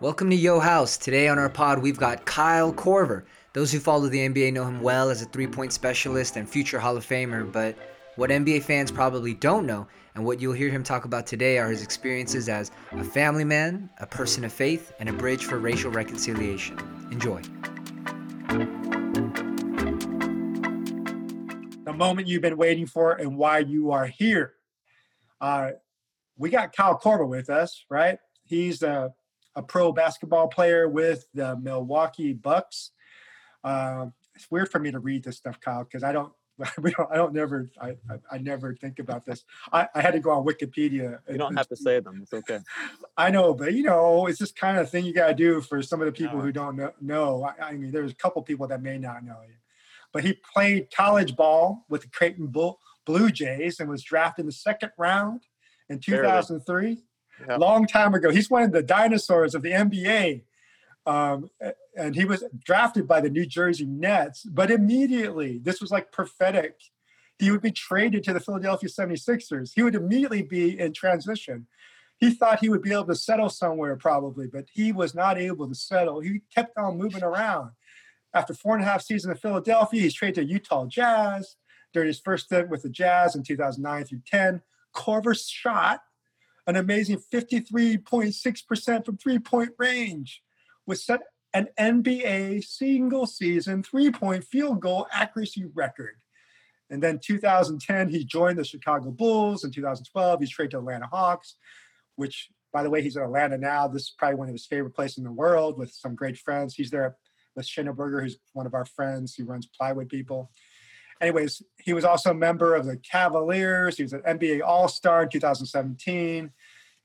Welcome to Yo House. Today on our pod, we've got Kyle Korver. Those who follow the NBA know him well as a three point specialist and future Hall of Famer, but what NBA fans probably don't know, and what you'll hear him talk about today, are his experiences as a family man, a person of faith, and a bridge for racial reconciliation. Enjoy. The moment you've been waiting for and why you are here. Uh, we got Kyle Korver with us, right? He's a a pro basketball player with the Milwaukee Bucks. Uh, it's weird for me to read this stuff, Kyle, because I don't, I don't never, I, I, I, never think about this. I, I had to go on Wikipedia. You don't have to say them. It's okay. I know, but you know, it's this kind of thing you got to do for some of the people who don't know. know. I, I, mean, there's a couple people that may not know you, but he played college ball with the Creighton Bull, Blue Jays and was drafted in the second round in 2003 yeah. long time ago. He's one of the dinosaurs of the NBA. Um, and he was drafted by the New Jersey Nets, but immediately, this was like prophetic. He would be traded to the Philadelphia 76ers. He would immediately be in transition. He thought he would be able to settle somewhere probably, but he was not able to settle. He kept on moving around. After four and a half seasons in Philadelphia, he's traded to Utah Jazz. During his first stint with the Jazz in 2009 through 10, Korver shot an amazing 53.6% from three point range, with set an NBA single season three point field goal accuracy record. And then 2010, he joined the Chicago Bulls. In 2012, he's traded to Atlanta Hawks, which, by the way, he's in Atlanta now. This is probably one of his favorite places in the world with some great friends. He's there with Shinabarger, who's one of our friends. He runs Plywood People anyways, he was also a member of the Cavaliers. He was an NBA All Star in 2017.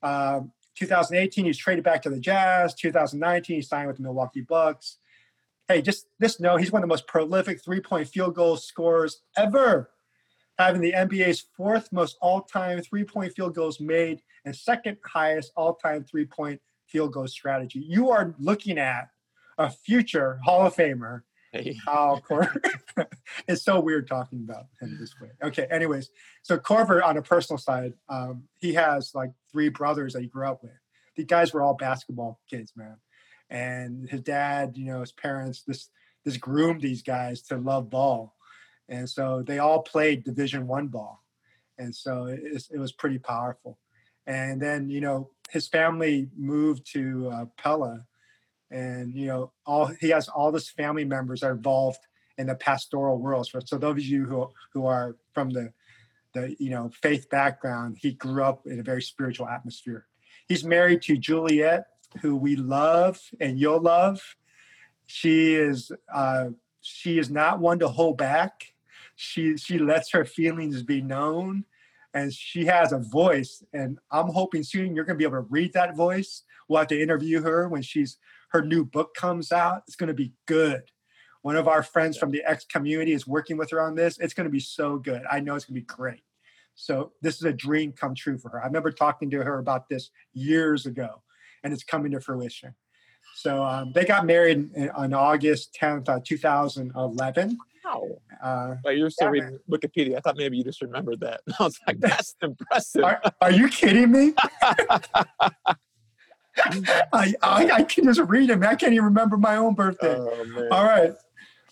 Uh, 2018, he was traded back to the Jazz. 2019, he signed with the Milwaukee Bucks. Hey, just this note, he's one of the most prolific three point field goal scorers ever, having the NBA's fourth most all time three point field goals made and second highest all time three point field goal strategy. You are looking at a future Hall of Famer Hey. Kyle Korver. it's so weird talking about him this way. Okay, anyways, so Korver on a personal side, um, he has like three brothers that he grew up with. The guys were all basketball kids, man. And his dad, you know, his parents, this this groomed these guys to love ball, and so they all played Division One ball, and so it, it was pretty powerful. And then you know his family moved to uh, Pella and you know all he has all his family members are involved in the pastoral world. So, so those of you who who are from the the you know faith background he grew up in a very spiritual atmosphere. He's married to juliet who we love and you'll love. She is uh she is not one to hold back. She she lets her feelings be known and she has a voice and i'm hoping soon you're going to be able to read that voice. We'll have to interview her when she's her new book comes out. It's going to be good. One of our friends from the X community is working with her on this. It's going to be so good. I know it's going to be great. So this is a dream come true for her. I remember talking to her about this years ago, and it's coming to fruition. So um, they got married in, on August 10th, uh, 2011. Wow. Uh, you're still yeah, reading man. Wikipedia. I thought maybe you just remembered that. I was like, that's impressive. Are, are you kidding me? I, I, I can just read them. I can't even remember my own birthday. Oh, All right.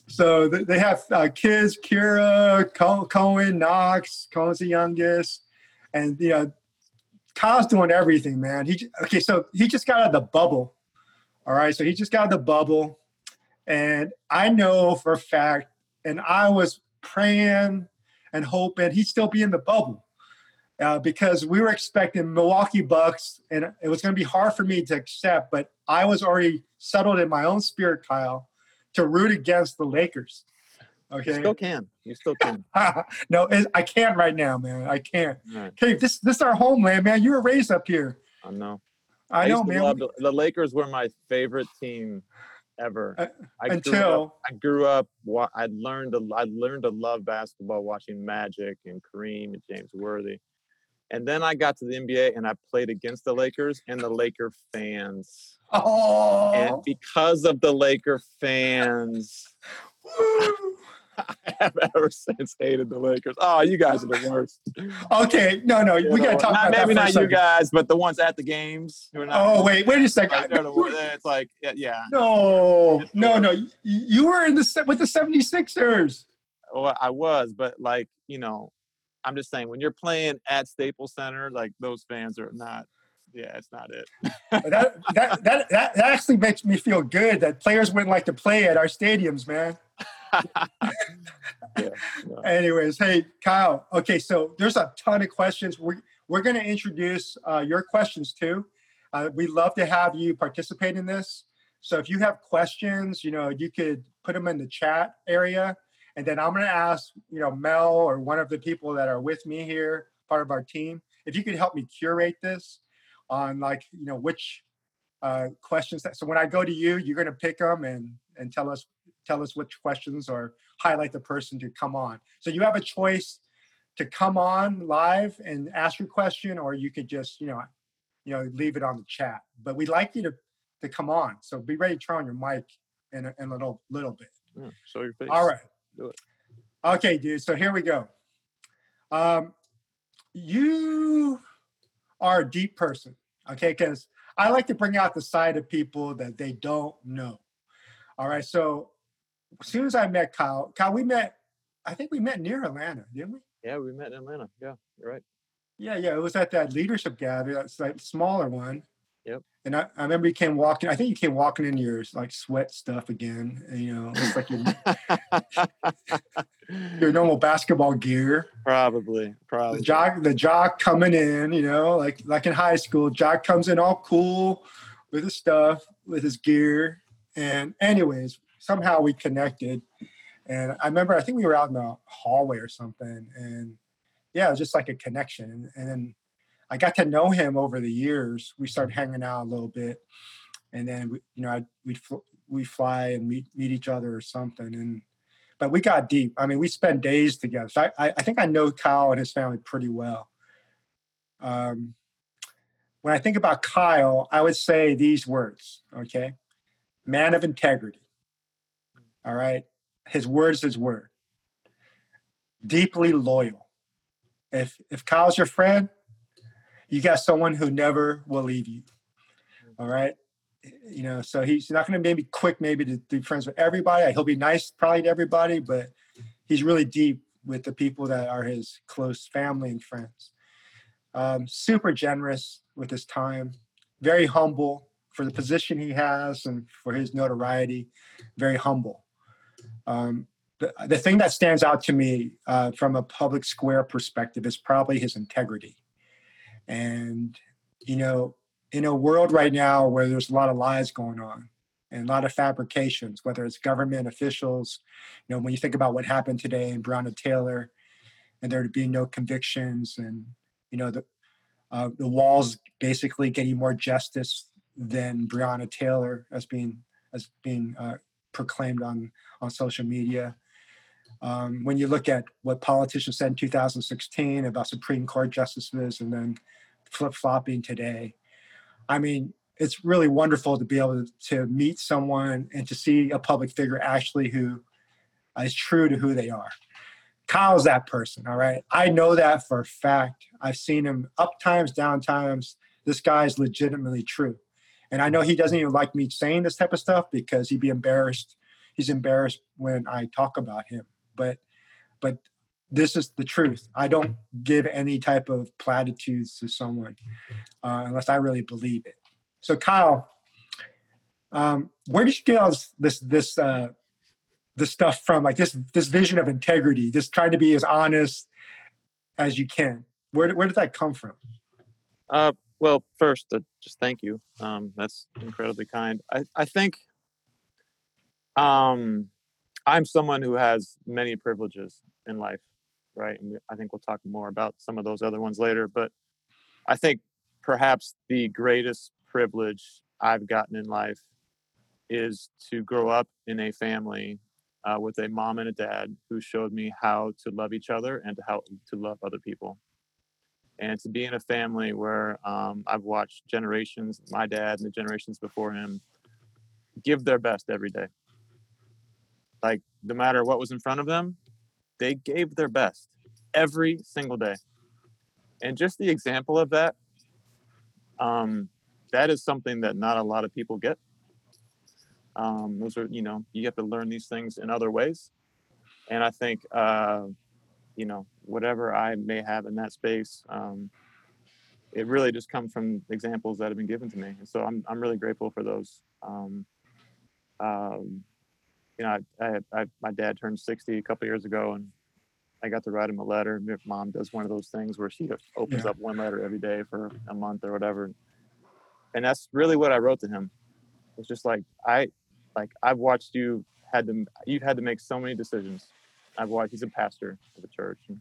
So they have uh, kids, Kira, Cohen, Knox, Cohen's the youngest. And, you know, Kyle's doing everything, man. He Okay, so he just got out of the bubble. All right. So he just got out of the bubble. And I know for a fact, and I was praying and hoping he'd still be in the bubble uh, because we were expecting Milwaukee Bucks, and it was going to be hard for me to accept. But I was already settled in my own spirit, Kyle, to root against the Lakers. Okay, you still can. You still can. no, I can't right now, man. I can't. Right. Okay, this this is our homeland, man. You were raised up here. I know. I, I know, man. The, the, Lakers were my favorite team ever. Uh, I until up, I grew up, I learned to I learned to love basketball watching Magic and Kareem and James Worthy. And then I got to the NBA and I played against the Lakers and the Laker fans. Oh. And because of the Laker fans, I have ever since hated the Lakers. Oh, you guys are the worst. Okay, no, no, You we gotta talk not, about that maybe not you guys, but the ones at the games. Who are not, Oh wait, wait a second. the it's like yeah, yeah. No, no, no. You, were in the with the 76ers. Well, I was, but like you know, I'm just saying when you're playing at Staples Center, like those fans are not. Yeah, it's not it. That, that that that actually makes me feel good that players wouldn't like to play at our stadiums, man. yeah. Anyways, hey Kyle. Okay, so there's a ton of questions. We're we're gonna introduce uh, your questions too. Uh, we'd love to have you participate in this. So if you have questions, you know, you could put them in the chat area, and then I'm gonna ask, you know, Mel or one of the people that are with me here, part of our team, if you could help me curate this on like, you know, which uh, questions that. So when I go to you, you're gonna pick them and and tell us tell us which questions or highlight the person to come on. So you have a choice to come on live and ask your question, or you could just, you know, you know, leave it on the chat. But we'd like you to to come on. So be ready to turn on your mic in a, in a little little bit. Yeah, show your face. All right. Do it. Okay, dude. So here we go. Um, you are a deep person, okay? Because I like to bring out the side of people that they don't know. All right. So as soon as I met Kyle, Kyle, we met. I think we met near Atlanta, didn't we? Yeah, we met in Atlanta. Yeah, you're right. Yeah, yeah. It was at that leadership gathering, that's like smaller one. Yep. And I, I remember you came walking. I think you came walking in your like sweat stuff again. And, you know, it's like your, your normal basketball gear. probably, probably. The jock, the jock coming in, you know, like like in high school, jock comes in all cool with his stuff, with his gear. And anyways, somehow we connected. And I remember, I think we were out in the hallway or something. And yeah, it was just like a connection. And then I got to know him over the years. We started hanging out a little bit. And then, we, you know, I, we'd fl- we fly and meet, meet each other or something. And, but we got deep. I mean, we spent days together. So I, I, I think I know Kyle and his family pretty well. Um, when I think about Kyle, I would say these words, okay? Man of integrity. All right. His word's his word. Deeply loyal. If if Kyle's your friend, you got someone who never will leave you. All right. You know, so he's not going to maybe quick maybe to be friends with everybody. He'll be nice probably to everybody, but he's really deep with the people that are his close family and friends. Um, super generous with his time, very humble for the position he has and for his notoriety, very humble. Um, the, the thing that stands out to me uh, from a public square perspective is probably his integrity. And, you know, in a world right now where there's a lot of lies going on and a lot of fabrications, whether it's government officials, you know, when you think about what happened today in Breonna Taylor and there to be no convictions and, you know, the, uh, the walls basically getting more justice than Breonna Taylor as being as being uh, proclaimed on on social media. Um, when you look at what politicians said in 2016 about Supreme Court justices and then flip flopping today, I mean, it's really wonderful to be able to, to meet someone and to see a public figure actually who is true to who they are. Kyle's that person, all right? I know that for a fact. I've seen him up times, down times. This guy's legitimately true. And I know he doesn't even like me saying this type of stuff because he'd be embarrassed. He's embarrassed when I talk about him. But but this is the truth. I don't give any type of platitudes to someone uh, unless I really believe it. So Kyle, um, where did you get all this this this uh, this stuff from? Like this this vision of integrity, just trying to be as honest as you can. Where where did that come from? Uh, well, first, uh, just thank you. Um, that's incredibly kind. I, I think um, I'm someone who has many privileges in life, right? And I think we'll talk more about some of those other ones later. But I think perhaps the greatest privilege I've gotten in life is to grow up in a family uh, with a mom and a dad who showed me how to love each other and to how to love other people and to be in a family where um, I've watched generations, my dad and the generations before him, give their best every day. Like no matter what was in front of them, they gave their best every single day. And just the example of that, um, that is something that not a lot of people get. Um, those are, you know, you have to learn these things in other ways. And I think, uh, you know, whatever I may have in that space, um, it really just comes from examples that have been given to me. And so I'm, I'm really grateful for those. Um, um, you know, I, I, I, my dad turned 60 a couple years ago and I got to write him a letter. Mom does one of those things where she opens yeah. up one letter every day for a month or whatever. And that's really what I wrote to him. It's just like, I, like, I've watched you had to, you've had to make so many decisions. I've watched, he's a pastor of a church, and,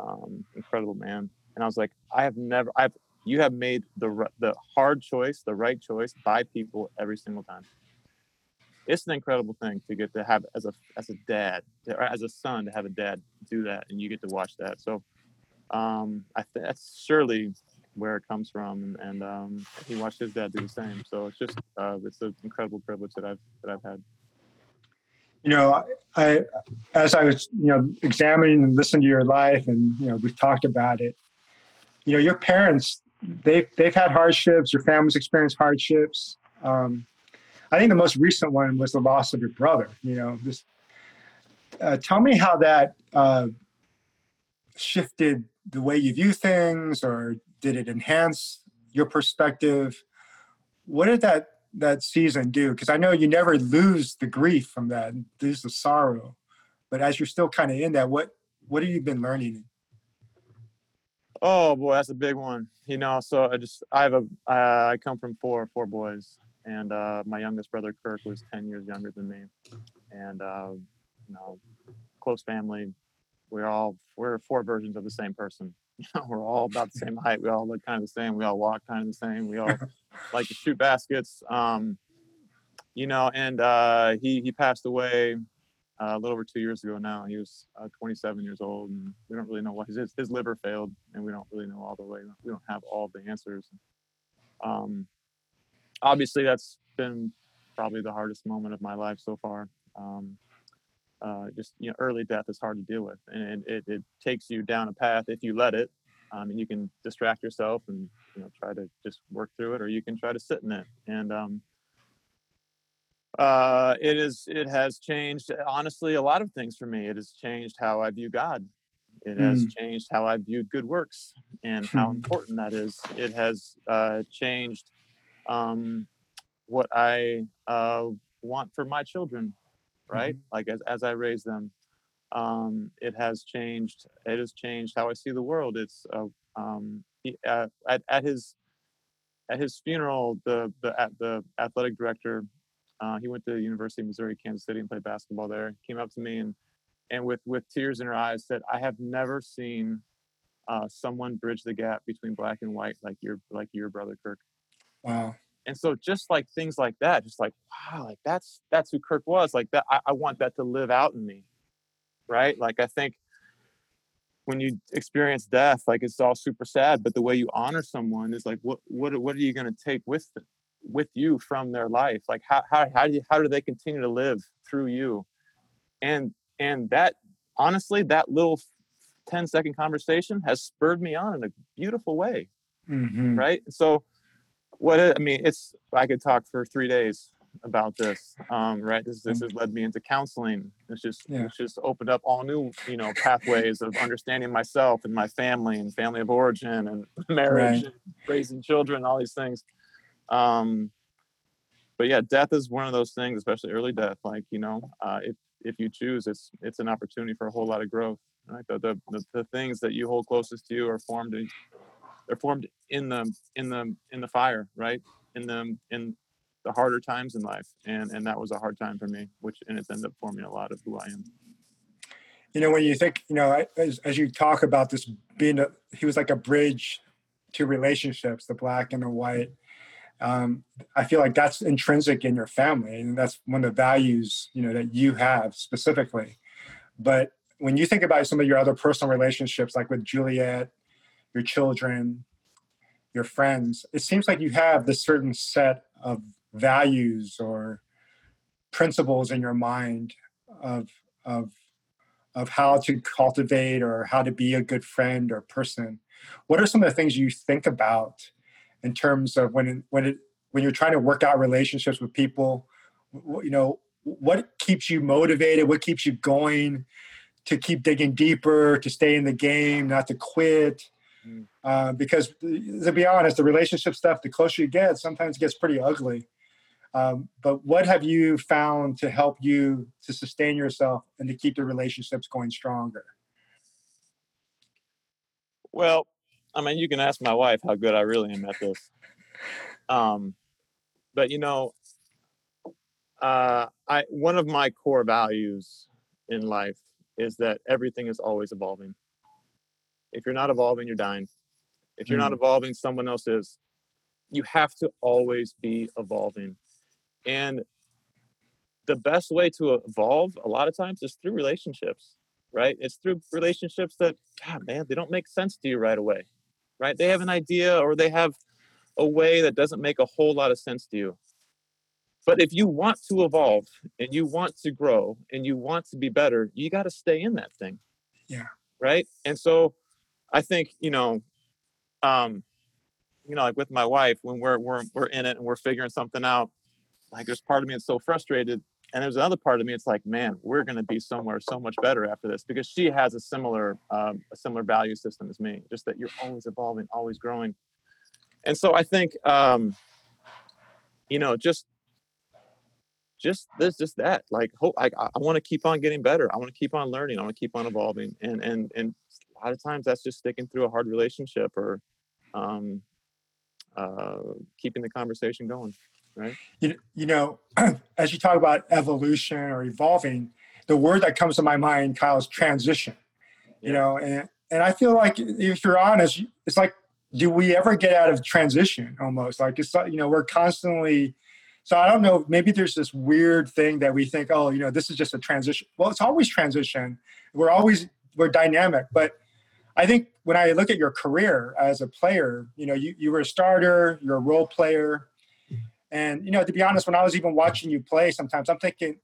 mm-hmm. um, incredible man. And I was like, I have never, I've, you have made the, the hard choice, the right choice by people every single time it's an incredible thing to get to have as a as a dad or as a son to have a dad do that and you get to watch that. So um i th- that's surely where it comes from and, and um he watched his dad do the same. So it's just uh it's an incredible privilege that i've that i've had. You know i as i was you know examining and listening to your life and you know we've talked about it you know your parents they've they've had hardships your family's experienced hardships um I think the most recent one was the loss of your brother. You know, just Uh, tell me how that uh, shifted the way you view things, or did it enhance your perspective? What did that that season do? Because I know you never lose the grief from that, lose the sorrow, but as you're still kind of in that, what what have you been learning? Oh boy, that's a big one. You know, so I just I have a uh, I come from four four boys, and uh, my youngest brother Kirk was 10 years younger than me, and uh, you know, close family. We're all we're four versions of the same person. You know, we're all about the same height. We all look kind of the same. We all walk kind of the same. We all like to shoot baskets. Um, you know, and uh, he he passed away uh, a little over two years ago now. He was uh, 27 years old, and we don't really know what his his liver failed, and we don't really know all the way. We don't have all the answers. Um, obviously that's been probably the hardest moment of my life so far. Um, uh, just you know, early death is hard to deal with, and it, it takes you down a path if you let it. Um, and you can distract yourself and you know try to just work through it, or you can try to sit in it. And um, uh, it is it has changed honestly a lot of things for me. It has changed how I view God. It has mm. changed how I view good works and how important that is. It has uh, changed um, what I uh, want for my children, right? Mm-hmm. Like as, as I raise them, um, it has changed. It has changed how I see the world. It's uh, um, he, uh, at, at his at his funeral, the the at the athletic director, uh, he went to the University of Missouri Kansas City and played basketball there. Came up to me and and with with tears in her eyes said, "I have never seen uh, someone bridge the gap between black and white like your like your brother Kirk." Wow. And so just like things like that, just like, wow, like that's that's who Kirk was. Like that, I, I want that to live out in me. Right. Like I think when you experience death, like it's all super sad, but the way you honor someone is like, what what what are you going to take with with you from their life? Like how how how do you, how do they continue to live through you? And and that honestly, that little 10 second conversation has spurred me on in a beautiful way. Mm-hmm. Right. So what I mean, it's I could talk for three days about this. Um, right, this this has led me into counseling. It's just yeah. it's just opened up all new you know pathways of understanding myself and my family and family of origin and marriage, right. and raising children, all these things. Um, but yeah, death is one of those things, especially early death. Like you know, uh, if if you choose, it's it's an opportunity for a whole lot of growth. Right, the the, the, the things that you hold closest to you are formed they're formed in the in the in the fire right? In the in the harder times in life. And and that was a hard time for me which and it's ended up forming a lot of who i am. You know when you think you know as, as you talk about this being a he was like a bridge to relationships the black and the white um, i feel like that's intrinsic in your family and that's one of the values you know that you have specifically. But when you think about some of your other personal relationships like with juliet your children, your friends, it seems like you have this certain set of values or principles in your mind of of of how to cultivate or how to be a good friend or person. What are some of the things you think about in terms of when when it when you're trying to work out relationships with people? You know, what keeps you motivated? What keeps you going to keep digging deeper, to stay in the game, not to quit? Uh, because to be honest, the relationship stuff, the closer you get, sometimes gets pretty ugly. Um, but what have you found to help you to sustain yourself and to keep the relationships going stronger? Well, I mean, you can ask my wife how good I really am at this. Um, but you know, uh, I one of my core values in life is that everything is always evolving. If you're not evolving, you're dying. If you're mm. not evolving, someone else is. You have to always be evolving. And the best way to evolve a lot of times is through relationships, right? It's through relationships that, God, man, they don't make sense to you right away, right? They have an idea or they have a way that doesn't make a whole lot of sense to you. But if you want to evolve and you want to grow and you want to be better, you got to stay in that thing. Yeah. Right. And so I think, you know, um, you know, like with my wife, when we're we're we're in it and we're figuring something out, like there's part of me that's so frustrated and there's another part of me it's like man we're going to be somewhere so much better after this because she has a similar um, a similar value system as me just that you're always evolving always growing. And so i think um, you know just just this just that like hope i, I want to keep on getting better. I want to keep on learning. I want to keep on evolving and and and a lot of times that's just sticking through a hard relationship or um, uh, keeping the conversation going right? You, you know, as you talk about evolution or evolving, the word that comes to my mind, Kyle, is transition. You know, and and I feel like if you're honest, it's like, do we ever get out of transition? Almost like it's like you know we're constantly. So I don't know. Maybe there's this weird thing that we think, oh, you know, this is just a transition. Well, it's always transition. We're always we're dynamic, but I think when I look at your career as a player, you know, you, you were a starter, you're a role player, and you know, to be honest, when I was even watching you play, sometimes I'm thinking,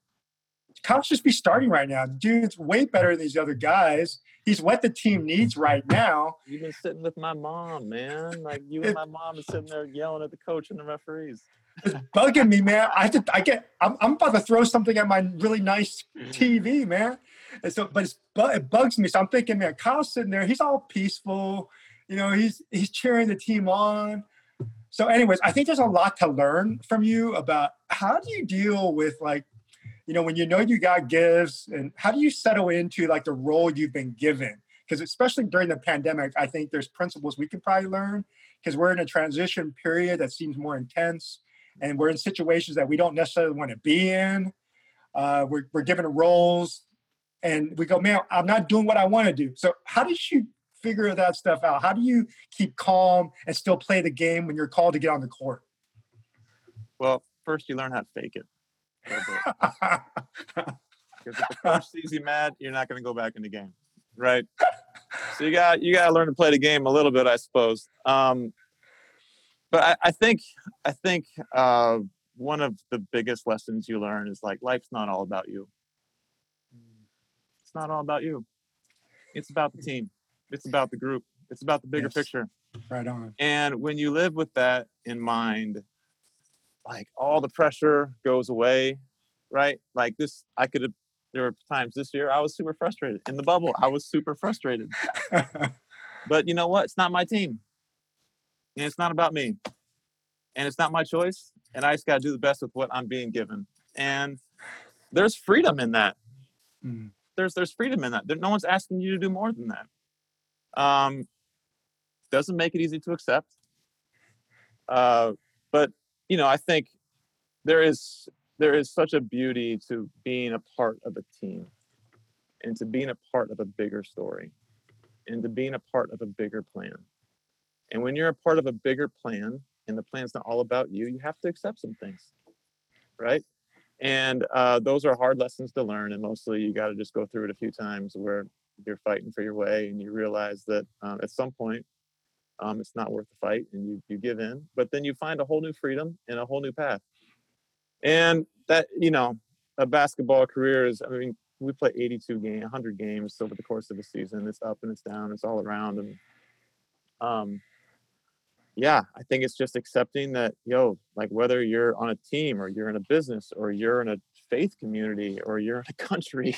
Kyle's just be starting right now. Dude's way better than these other guys. He's what the team needs right now. You've been sitting with my mom, man. Like you and my mom are sitting there yelling at the coach and the referees. It's bugging me, man. I to, I get, I'm, I'm about to throw something at my really nice mm-hmm. TV, man. And so, but it's, it bugs me. So I'm thinking, man, Kyle's sitting there. He's all peaceful. You know, he's he's cheering the team on. So, anyways, I think there's a lot to learn from you about how do you deal with like, you know, when you know you got gifts and how do you settle into like the role you've been given? Because especially during the pandemic, I think there's principles we can probably learn because we're in a transition period that seems more intense and we're in situations that we don't necessarily want to be in. Uh, we're, we're given roles and we go, man, I'm not doing what I want to do. So, how did you figure that stuff out? How do you keep calm and still play the game when you're called to get on the court? Well, first you learn how to fake it. Because if the coach sees you mad, you're not going to go back in the game, right? So you got you got to learn to play the game a little bit, I suppose. Um, but I, I, think I think uh, one of the biggest lessons you learn is like life's not all about you. It's not all about you. It's about the team. It's about the group. It's about the bigger yes. picture. Right on. And when you live with that in mind, like all the pressure goes away, right? Like this, I could have. There were times this year I was super frustrated in the bubble. I was super frustrated. but you know what? It's not my team, and it's not about me, and it's not my choice. And I just got to do the best with what I'm being given. And there's freedom in that. Mm. There's there's freedom in that. No one's asking you to do more than that. Um, doesn't make it easy to accept. Uh, but you know, I think there is there is such a beauty to being a part of a team and to being a part of a bigger story and to being a part of a bigger plan. And when you're a part of a bigger plan and the plan's not all about you, you have to accept some things, right? And uh, those are hard lessons to learn. And mostly you got to just go through it a few times where you're fighting for your way and you realize that um, at some point um, it's not worth the fight and you, you give in but then you find a whole new freedom and a whole new path and that you know a basketball career is i mean we play 82 game 100 games over the course of a season it's up and it's down it's all around and um yeah i think it's just accepting that yo like whether you're on a team or you're in a business or you're in a faith community or you're in a country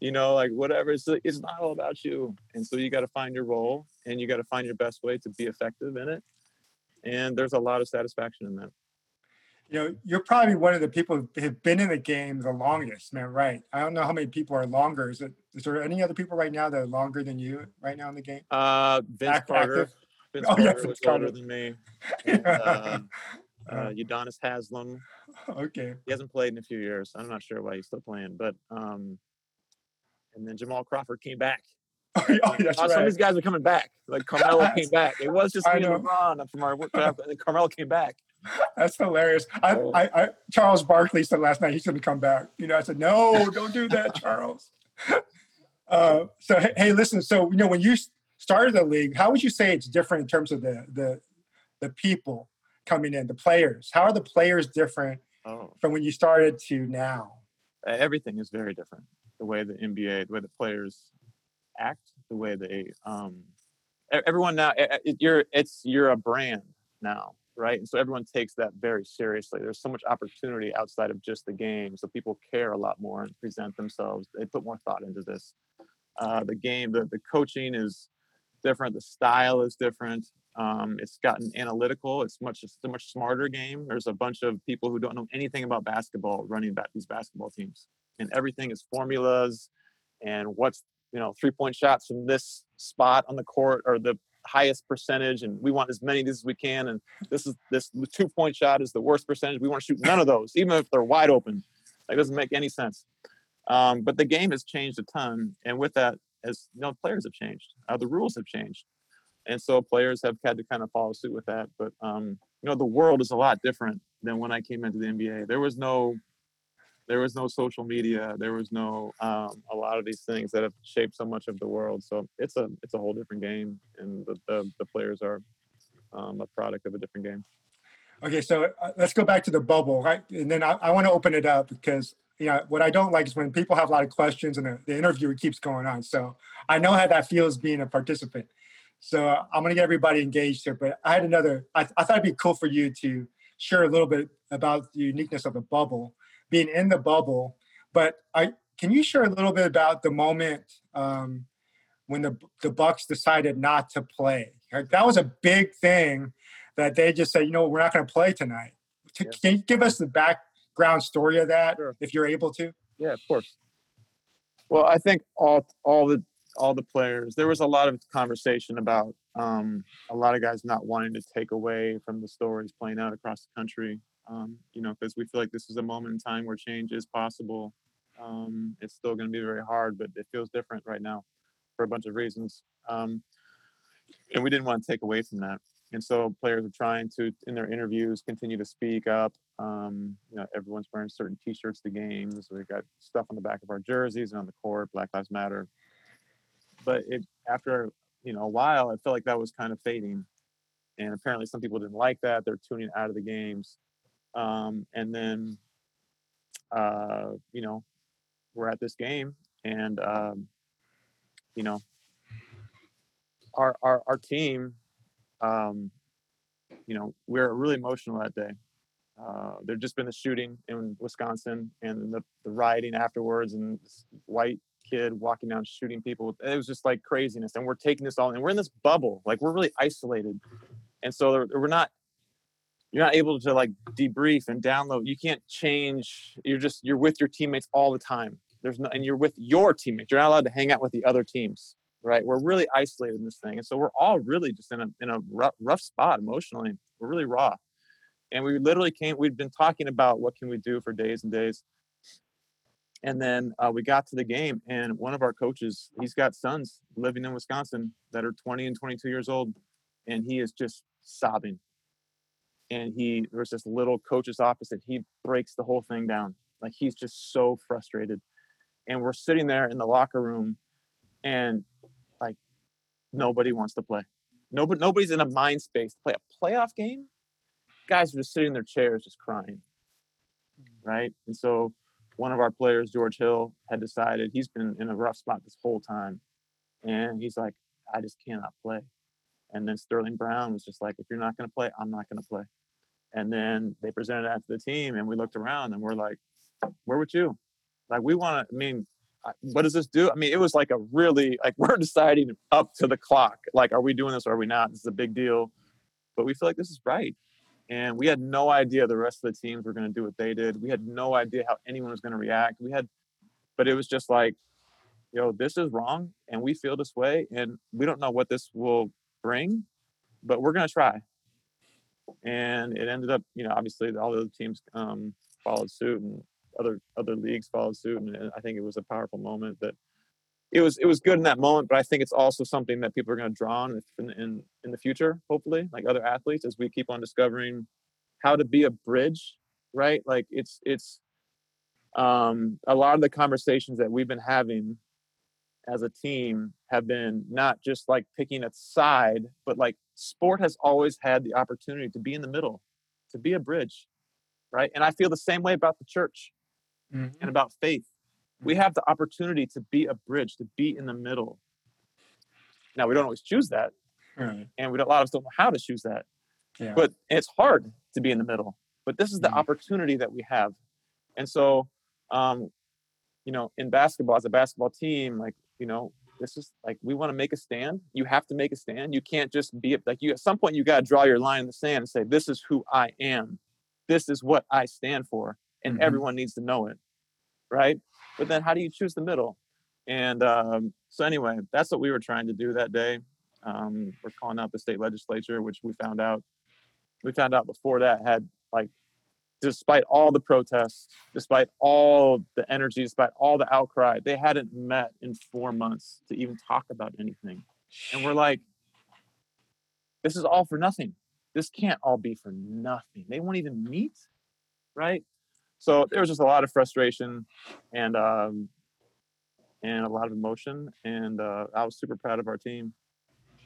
you know like whatever it's, it's not all about you and so you got to find your role and you got to find your best way to be effective in it and there's a lot of satisfaction in that you know, you're probably one of the people who have been in the game the longest, man. Right? I don't know how many people are longer. Is it? Is there any other people right now that are longer than you right now in the game? Uh, Vince Act- Carter. active? Vince Oh, yeah, was older than me. And, uh, Uh, uh, Udonis Haslem. okay. He hasn't played in a few years. I'm not sure why he's still playing, but um, and then Jamal Crawford came back. Oh, yeah, that's Uh, Some of these guys are coming back. Like Carmelo came back. It was just I me and. LeBron from our work camp, and Carmelo came back. That's hilarious. I, Oh. I, I, Charles Barkley said last night he's going to come back. You know, I said, no, don't do that, Charles. Uh, so, hey, listen. So, you know, when you started the league, how would you say it's different in terms of the the the people coming in, the players? How are the players different Oh, from when you started to now? everything is very different. The way the NBA, the way the players act, the way they, um, everyone now, you're, it's, you're a brand now, right? And so everyone takes that very seriously. There's so much opportunity outside of just the game. So people care a lot more and present themselves. They put more thought into this. Uh, the game, the, the coaching is different. The style is different. Um, it's gotten analytical. It's much, it's a much smarter game. There's a bunch of people who don't know anything about basketball running back these basketball teams, and everything is formulas and what's you know three point shots from this spot on the court or the highest percentage and we want as many of these as we can and this is this two point shot is the worst percentage we want to shoot none of those even if they're wide open that doesn't make any sense um, but the game has changed a ton and with that as you know players have changed uh, the rules have changed. And so players have had to kind of follow suit with that but um, you know the world is a lot different than when i came into the nba there was no there was no social media there was no um, a lot of these things that have shaped so much of the world. So it's a it's a whole different game and the, the, the players are um, a product of a different game. Okay, so uh, let's go back to the bubble, right? And then I, I want to open it up because you know what I don't like is when people have a lot of questions and the, the interview keeps going on. So I know how that feels being a participant. So I'm going to get everybody engaged here. But I had another. I, I thought it'd be cool for you to share a little bit about the uniqueness of the bubble, being in the bubble. But I can you share a little bit about the moment um, when the the Bucks decided not to play? That was a big thing that they just said, you know, we're not going to play tonight. Yeah. Can you give us the background story of that, Sure. if you're able to? Yeah, of course. Well, I think all all the all the players. There was a lot of conversation about um, a lot of guys not wanting to take away from the stories playing out across the country. Um, you know, because we feel like this is a moment in time where change is possible. Um, it's still going to be very hard, but it feels different right now for a bunch of reasons. Um, and we didn't want to take away from that. And so players are trying to, in their interviews, continue to speak up. Um, you know, everyone's wearing certain T-shirts to games. We've got stuff on the back of our jerseys and on the court, Black Lives Matter. But it after you know a while, I felt like that was kind of fading, and apparently some people didn't like that. They're tuning out of the games, um, and then, uh, you know, we're at this game, and um, you know, our our our team um, you know, we are really emotional that day. Uh, there'd just been a shooting in Wisconsin and the, the rioting afterwards, and this white kid walking down shooting people. It was just like craziness. And we're taking this all, and we're in this bubble, like we're really isolated. And so we're not, you're not able to like debrief and download. You can't change. You're just, you're with your teammates all the time. There's no, and you're with your teammates. You're not allowed to hang out with the other teams right? We're really isolated in this thing, and so we're all really just in a in a rough, rough spot emotionally. We're really raw, and we literally came. We'd been talking about what can we do for days and days, and then uh, we got to the game, and one of our coaches, he's got sons living in Wisconsin that are 20 and 22 years old, and he is just sobbing. And he there's this little coach's office, and he breaks the whole thing down. Like he's just so frustrated, and we're sitting there in the locker room, and like nobody wants to play. Nobody, nobody's in a mind space to play a playoff game. Guys are just sitting in their chairs, just crying, mm-hmm. right? And so one of our players, George Hill, had decided he's been in a rough spot this whole time. And he's like, I just cannot play. And then Sterling Brown was just like, if you're not going to play, I'm not going to play. And then they presented that to the team, and we looked around and we're like, where would you? Like, we want to, I mean, what does this do? I mean, it was like a really, like, we're deciding up to the clock. Like, are we doing this or are we not? This is a big deal. But we feel like this is right. And we had no idea the rest of the teams were going to do what they did. We had no idea how anyone was going to react. We had, but it was just like, yo, this is wrong. And we feel this way. And we don't know what this will bring, but we're going to try. And it ended up, you know, obviously all the other teams um, followed suit and other other leagues followed suit. And I think it was a powerful moment that it was it was good in that moment, but I think it's also something that people are going to draw on in, in in the future, hopefully, like other athletes, as we keep on discovering how to be a bridge, right? Like it's it's um, a lot of the conversations that we've been having as a team have been not just like picking a side, but like sport has always had the opportunity to be in the middle, to be a bridge, right? And I feel the same way about the church mm-hmm. and about faith. We have the opportunity to be a bridge, to be in the middle. Now we don't always choose that, right. and we don't, a lot of us don't know how to choose that. Yeah. But it's hard to be in the middle. But this is the mm-hmm. opportunity that we have, and so, um, you know, in basketball, as a basketball team, like you know, this is like we want to make a stand. You have to make a stand. You can't just be like you. At some point, you got to draw your line in the sand and say, "This is who I am. This is what I stand for," and mm-hmm. everyone needs to know it, right? But then, how do you choose the middle? And um, so, anyway, that's what we were trying to do that day. Um, we're calling out the state legislature, which we found out we found out before that had like despite all the protests, despite all the energy, despite all the outcry, they hadn't met in four months to even talk about anything. And we're like, this is all for nothing. This can't all be for nothing. They won't even meet, right? So there was just a lot of frustration and um, and a lot of emotion. And uh, I was super proud of our team,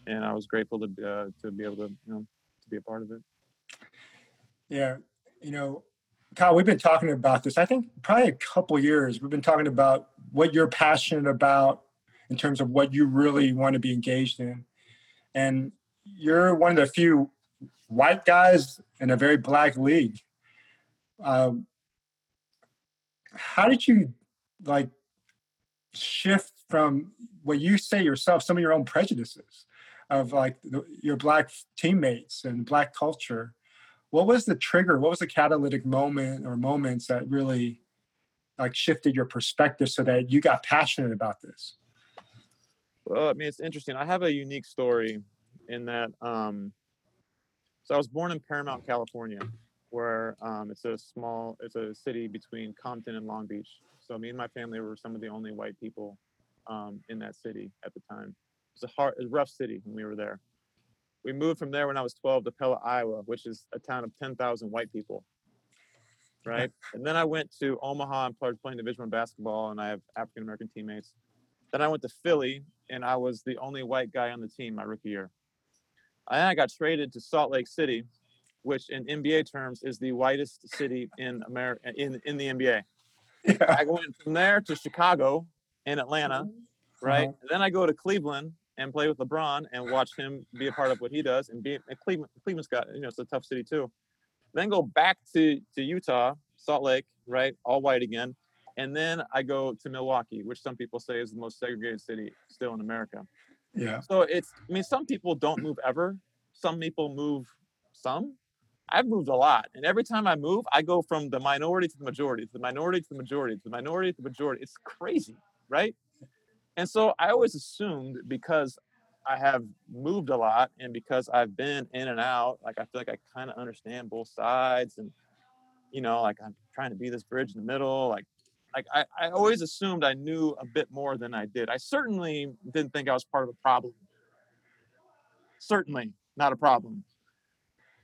and I was grateful to uh, to be able to you know to be a part of it. Yeah, you know, Kyle, we've been talking about this. I think probably a couple years. We've been talking about what you're passionate about in terms of what you really want to be engaged in, and you're one of the few white guys in a very black league. Um, how did you like shift from what you say yourself, some of your own prejudices of like the, your black teammates and black culture? What was the trigger? What was the catalytic moment or moments that really like shifted your perspective so that you got passionate about this? Well i mean it's interesting. I have a unique story in that um so i was born in paramount california where um, it's a small it's a city between compton and long beach so me and my family were some of the only white people um, in that city at the time it was a hard a rough city when we were there we moved from there when I was 12 to Pella, Iowa, which is a town of 10,000 white people. Right. and then I went to Omaha and started playing Division One basketball, and I have African American teammates. Then I went to Philly, and I was the only white guy on the team my rookie year. And I got traded to Salt Lake City, which in NBA terms is the whitest city in America in, in the NBA. Yeah. I went from there to Chicago and Atlanta, right? Uh-huh. Then I go to Cleveland, and play with LeBron and watch him be a part of what he does. And be and Cleveland, Cleveland's got you know it's a tough city too. Then go back to to Utah, Salt Lake, right, all white again, and then I go to Milwaukee, which some people say is the most segregated city still in America. Yeah. So it's I mean some people don't move ever. Some people move some. I've moved a lot, and every time I move, I go from the minority to the majority, to the minority to the majority, to the minority to the majority. It's crazy, right? And so I always assumed because I have moved a lot and because I've been in and out, like I feel like I kind of understand both sides and you know, like I'm trying to be this bridge in the middle. Like like I, I always assumed I knew a bit more than I did. I certainly didn't think I was part of a problem. Certainly not a problem.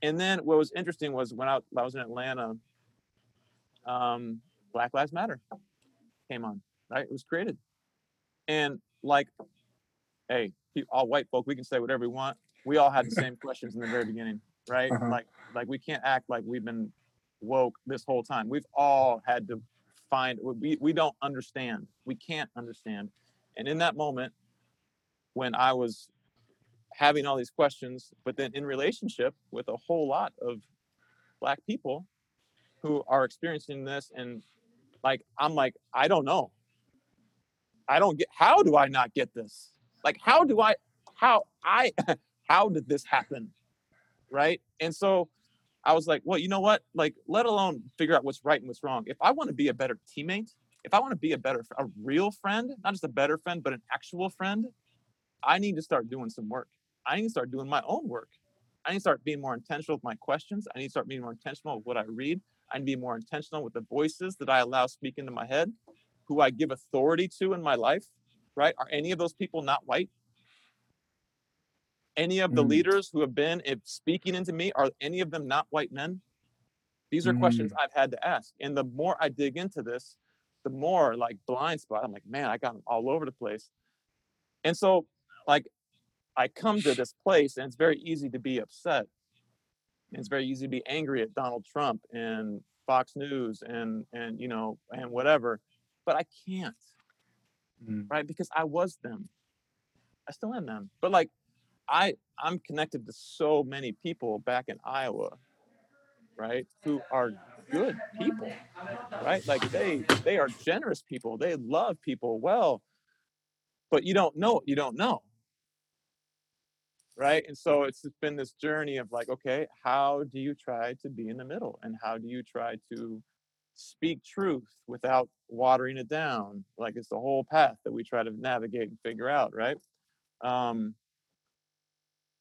And then what was interesting was when I, I was in Atlanta, um, Black Lives Matter came on, right? It was created. And like, hey, all white folk, we can say whatever we want. We all had the same questions in the very beginning, right? Uh-huh. Like, like we can't act like we've been woke this whole time. We've all had to find we, we don't understand we can't understand and in that moment when i was having all these questions but then in relationship with a whole lot of black people who are experiencing this and like i'm like i don't know. I don't get how do i not get this? Like how do i how i how did this happen? Right? And so i was like well you know what? Like let alone figure out what's right and what's wrong. If i want to be a better teammate if i want to be a better a real friend not just a better friend but an actual friend i need to start doing some work i need to start doing my own work. I need to start being more intentional with my questions. I need to start being more intentional with what i read. I need to be more intentional with the voices that i allow speak into my head who i give authority to in my life right? Are any of those people not white? Any of the Mm. leaders who have been if speaking into me are any of them not white men? These are questions i've had to ask and the more i dig into this the more like blind spot i'm like man i got them all over the place. And so like i come to this place and it's very easy to be upset. And it's very easy to be angry at donald trump and fox news and and you know and whatever but i can't. Mm. right? Because i was them. I still am them. But like i i'm connected to so many people back in iowa right who are good people right? Like they they are generous people. They love people well. But you don't know you don't know right? And so it's been this journey of like okay how do you try to be in the middle? And how do you try to speak truth without watering it down? Like it's the whole path that we try to navigate and figure out right? Um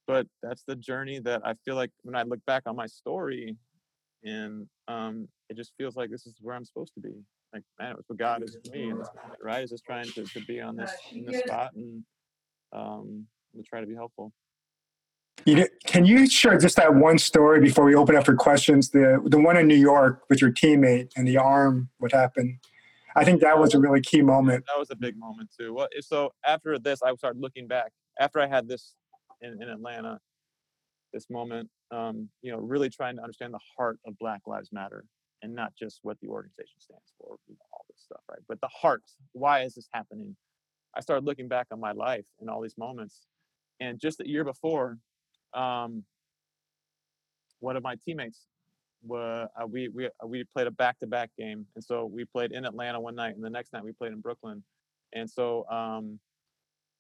but that's the journey that i feel like when i look back on my story and um it just feels like this is where i'm supposed to be. Like man it was what god is for me this right? Is just trying to, to be on this in this spot and um to try to be helpful You know, can you share just that one story before we open up for questions? The the one in New York with your teammate and the arm. What happened? I think that was a really key moment. that was a big moment too. Well, so after this, I started looking back. After I had this in, in Atlanta, this moment, um, you know, really trying to understand the heart of Black Lives Matter and not just what the organization stands for, you know, all this stuff, right? But the heart. Why is this happening? I started looking back on my life and all these moments, and just the year before, um, one of my teammates wa- uh, we we uh, we played a back to back game, and so we played in Atlanta one night, and the next night we played in Brooklyn, and so um,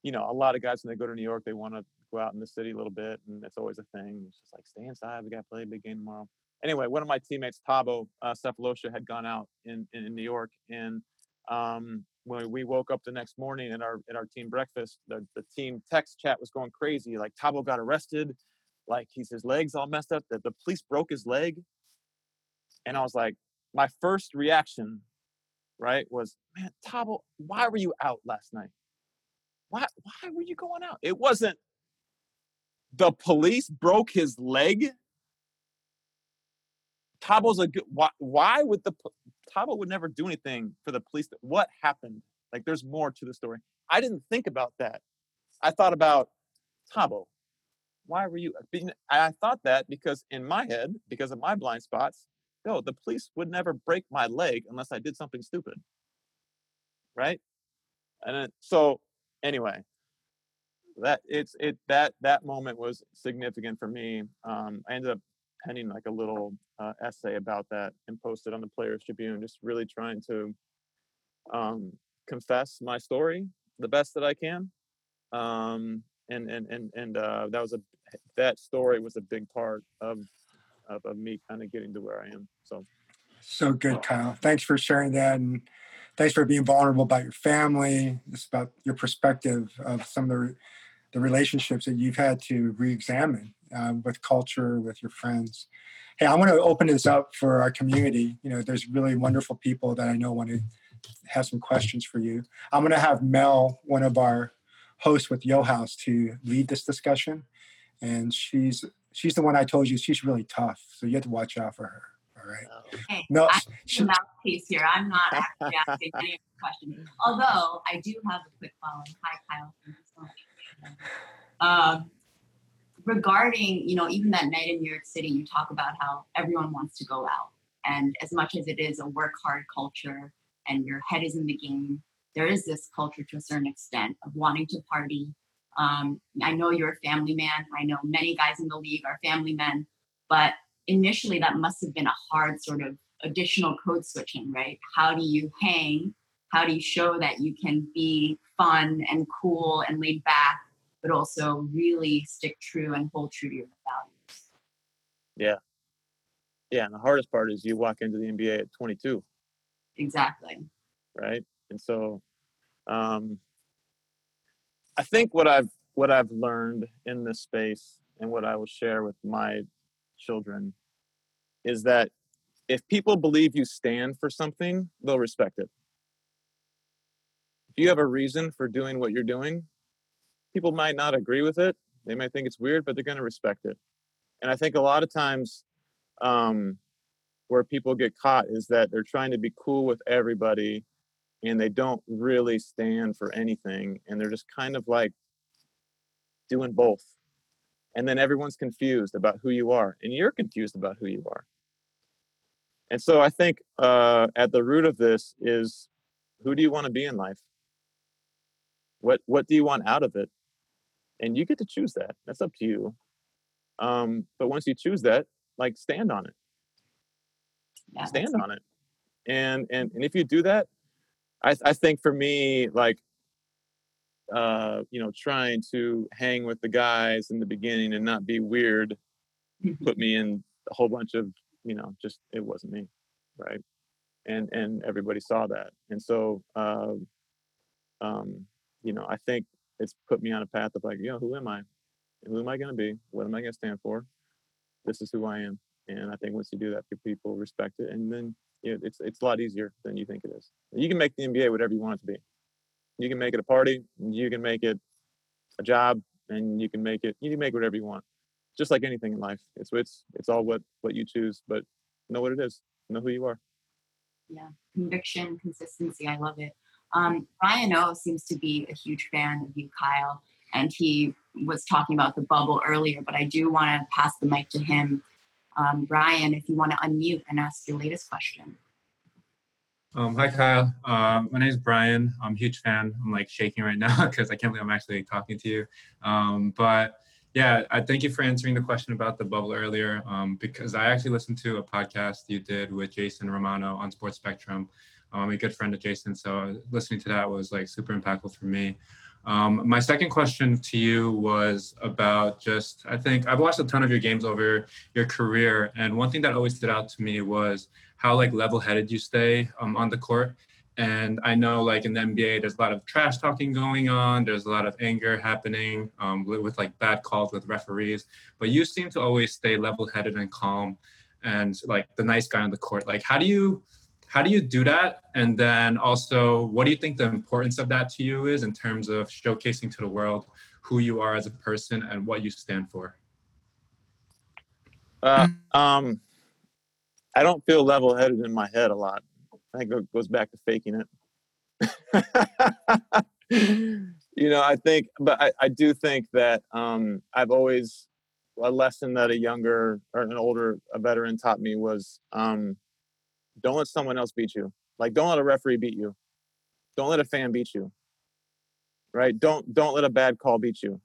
you know a lot of guys when they go to New York they want to go out in the city a little bit, and it's always a thing. It's just like stay inside. We got to play a big game tomorrow. Anyway, one of my teammates, Thabo uh, Sefolosha, had gone out in, in in New York, and um, when we woke up the next morning in our in our team breakfast, the, the team text chat was going crazy. Like Thabo got arrested, like he's his legs all messed up. That the police broke his leg, and I was like, my first reaction, right, was, man, Thabo, why were you out last night? Why why were you going out? It wasn't the police broke his leg. Thabo's a good. Why, why would the Thabo would never do anything for the police? What happened? Like, there's more to the story. I didn't think about that. I thought about Thabo. Why were you? being- I thought that because in my head, because of my blind spots, no, the police would never break my leg unless I did something stupid. Right? And so anyway, that it's it that that moment was significant for me. Um, I ended up penning like a little uh, essay about that and posted on the Players Tribune, just really trying to um, confess my story the best that I can. Um, and and and and uh, that was a that story was a big part of of, of me kind of getting to where I am. So So good, Kyle. Thanks for sharing that, and thanks for being vulnerable about your family, just about your perspective of some of the the relationships that you've had to re-examine um, with culture, with your friends. Hey, I want to open this up for our community. You know, there's really wonderful people that I know want to have some questions for you. I'm going to have Mel, one of our hosts with Yo House, to lead this discussion, and she's she's the one I told you she's really tough, so you have to watch out for her. All right. Hey, No, I'm she, the mouthpiece here. I'm not actually asking any questions. Although I do have a quick following. Hi, Kyle. Thank you so much. Um, regarding, you know, even that night in New York City, you talk about how everyone wants to go out. And as much as it is a work hard culture, and your head is in the game, there is this culture to a certain extent of wanting to party. Um, I know you're a family man. I know many guys in the league are family men, but initially that must have been a hard sort of additional code switching, right? How do you hang? How do you show that you can be fun and cool and laid back, but also really stick true and hold true to your values? Yeah. Yeah. And the hardest part is you walk into the NBA at 22. Exactly. Right. And so um, I think what I've what I've learned in this space and what I will share with my children is that if people believe you stand for something, they'll respect it. If you have a reason for doing what you're doing, people might not agree with it. They might think it's weird, but they're going to respect it. And I think a lot of times um, where people get caught is that they're trying to be cool with everybody and they don't really stand for anything. And they're just kind of like doing both. And then everyone's confused about who you are, and you're confused about who you are. And so I think uh, at the root of this is who do you want to be in life? What what do you want out of it? And you get to choose that. That's up to you. Um, but once you choose that, like stand on it. Yeah, stand on it. And and and if you do that, I I think for me, like uh, you know, trying to hang with the guys in the beginning and not be weird put me in a whole bunch of you know just it wasn't me right and and everybody saw that and so uh, um you know i think it's put me on a path of like you know who am i? Who am i going to be? What am i going to stand for? This is who i am. And i think once you do that people respect it. And then you know, it's it's a lot easier than you think it is. You can make the nba whatever you want it to be. You can make it a party you can make it a job and you can make it you can make whatever you want. Just like anything in life it's it's it's all what what you choose but know what it is. Know who you are. Yeah. Conviction consistency i love it um, Ryan O seems to be a huge fan of you kyle and he was talking about the bubble earlier but i do want to pass the mic to him um, Ryan, if you want to unmute and ask your latest question um, hi Kyle, uh, my name is Brian. I'm a huge fan. I'm like shaking right now because I can't believe I'm actually talking to you. Um, but yeah, I thank you for answering the question about the bubble earlier um, because I actually listened to a podcast you did with Jason Romano on Sports Spectrum. Um, I'm a good friend of Jason, so listening to that was like super impactful for me. Um, my second question to you was about just I think I've watched a ton of your games over your career, and one thing that always stood out to me was how like level-headed you stay um, on the court. And I know like in the NBA, there's a lot of trash talking going on. There's a lot of anger happening um, with, with like bad calls with referees. But you seem to always stay level-headed and calm, and like the nice guy on the court. Like how do you how do you do that? And then also, what do you think the importance of that to you is in terms of showcasing to the world who you are as a person and what you stand for? Uh, um, I don't feel level headed in my head a lot. I think it goes back to faking it. you know, I think, but I, I do think that um, I've always, a lesson that a younger or an older, a veteran taught me was um, don't let someone else beat you. Like, don't let a referee beat you. Don't let a fan beat you. Right? Don't don't let a bad call beat you.